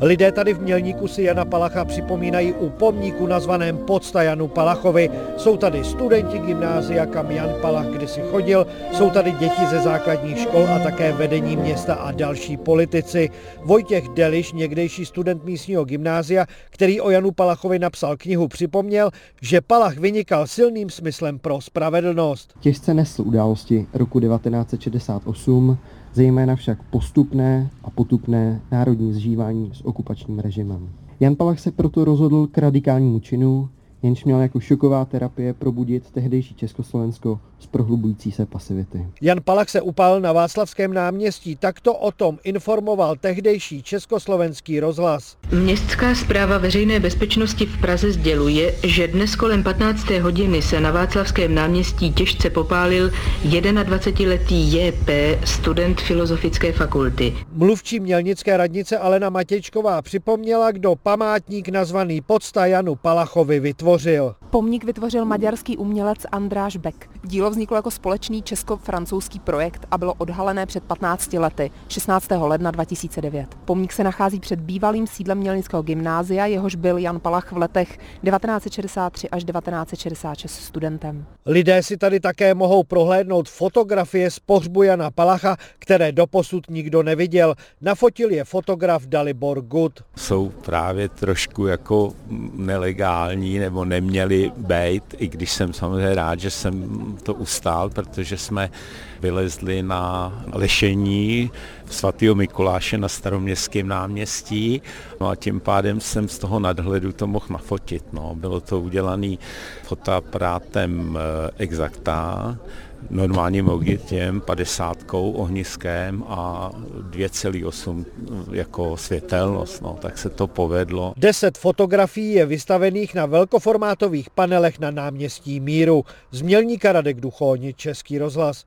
Lidé tady v Mělníku si Jana Palacha připomínají u pomníku nazvaném Podsta Janu Palachovi. Jsou tady studenti gymnázia, kam Jan Palach kdysi chodil, jsou tady děti ze základních škol a také vedení města a další politici. Vojtěch Deliš, někdejší student místního gymnázia, který o Janu Palachovi napsal knihu, připomněl, že Palach vynikal silným smyslem pro spravedlnost. Těžce nesl události roku 1968, zejména však postupné a potupné národní zžívání s okupačním režimem. Jan Palach se proto rozhodl k radikálnímu činu, jenž měl jako šoková terapie probudit tehdejší Československo z prohlubující se pasivity. Jan Palach se upal na Václavském náměstí. Takto o tom informoval tehdejší československý rozhlas. Městská zpráva veřejné bezpečnosti v Praze sděluje, že dnes kolem 15. hodiny se na Václavském náměstí těžce popálil 21-letý JP, student Filozofické fakulty. Mluvčí mělnické radnice Alena Matěčková připomněla, kdo památník nazvaný Podsta Janu Palachovi vytvořil. Pomník vytvořil maďarský umělec Andráš Beck. Dílo vzniklo jako společný česko-francouzský projekt a bylo odhalené před 15 lety, 16. ledna 2009. Pomník se nachází před bývalým sídlem Mělnického gymnázia, jehož byl Jan Palach v letech 1963 až 1966 studentem. Lidé si tady také mohou prohlédnout fotografie z pohřbu Jana Palacha, které doposud nikdo neviděl. Nafotil je fotograf Dalibor Good. Jsou právě trošku jako nelegální nebo neměli být, i když jsem samozřejmě rád, že jsem to ustál, protože jsme vylezli na lešení svatého Mikuláše na staroměstském náměstí no a tím pádem jsem z toho nadhledu to mohl nafotit. No. Bylo to udělané fotoaparátem eh, Exacta, normálním ogitěm, padesátkou ohniskem a 2,8 jako světelnost, no, tak se to povedlo. Deset fotografií je vystavených na velkoformátových panelech na náměstí Míru. Z Mělníka Radek Duchoni, Český rozhlas.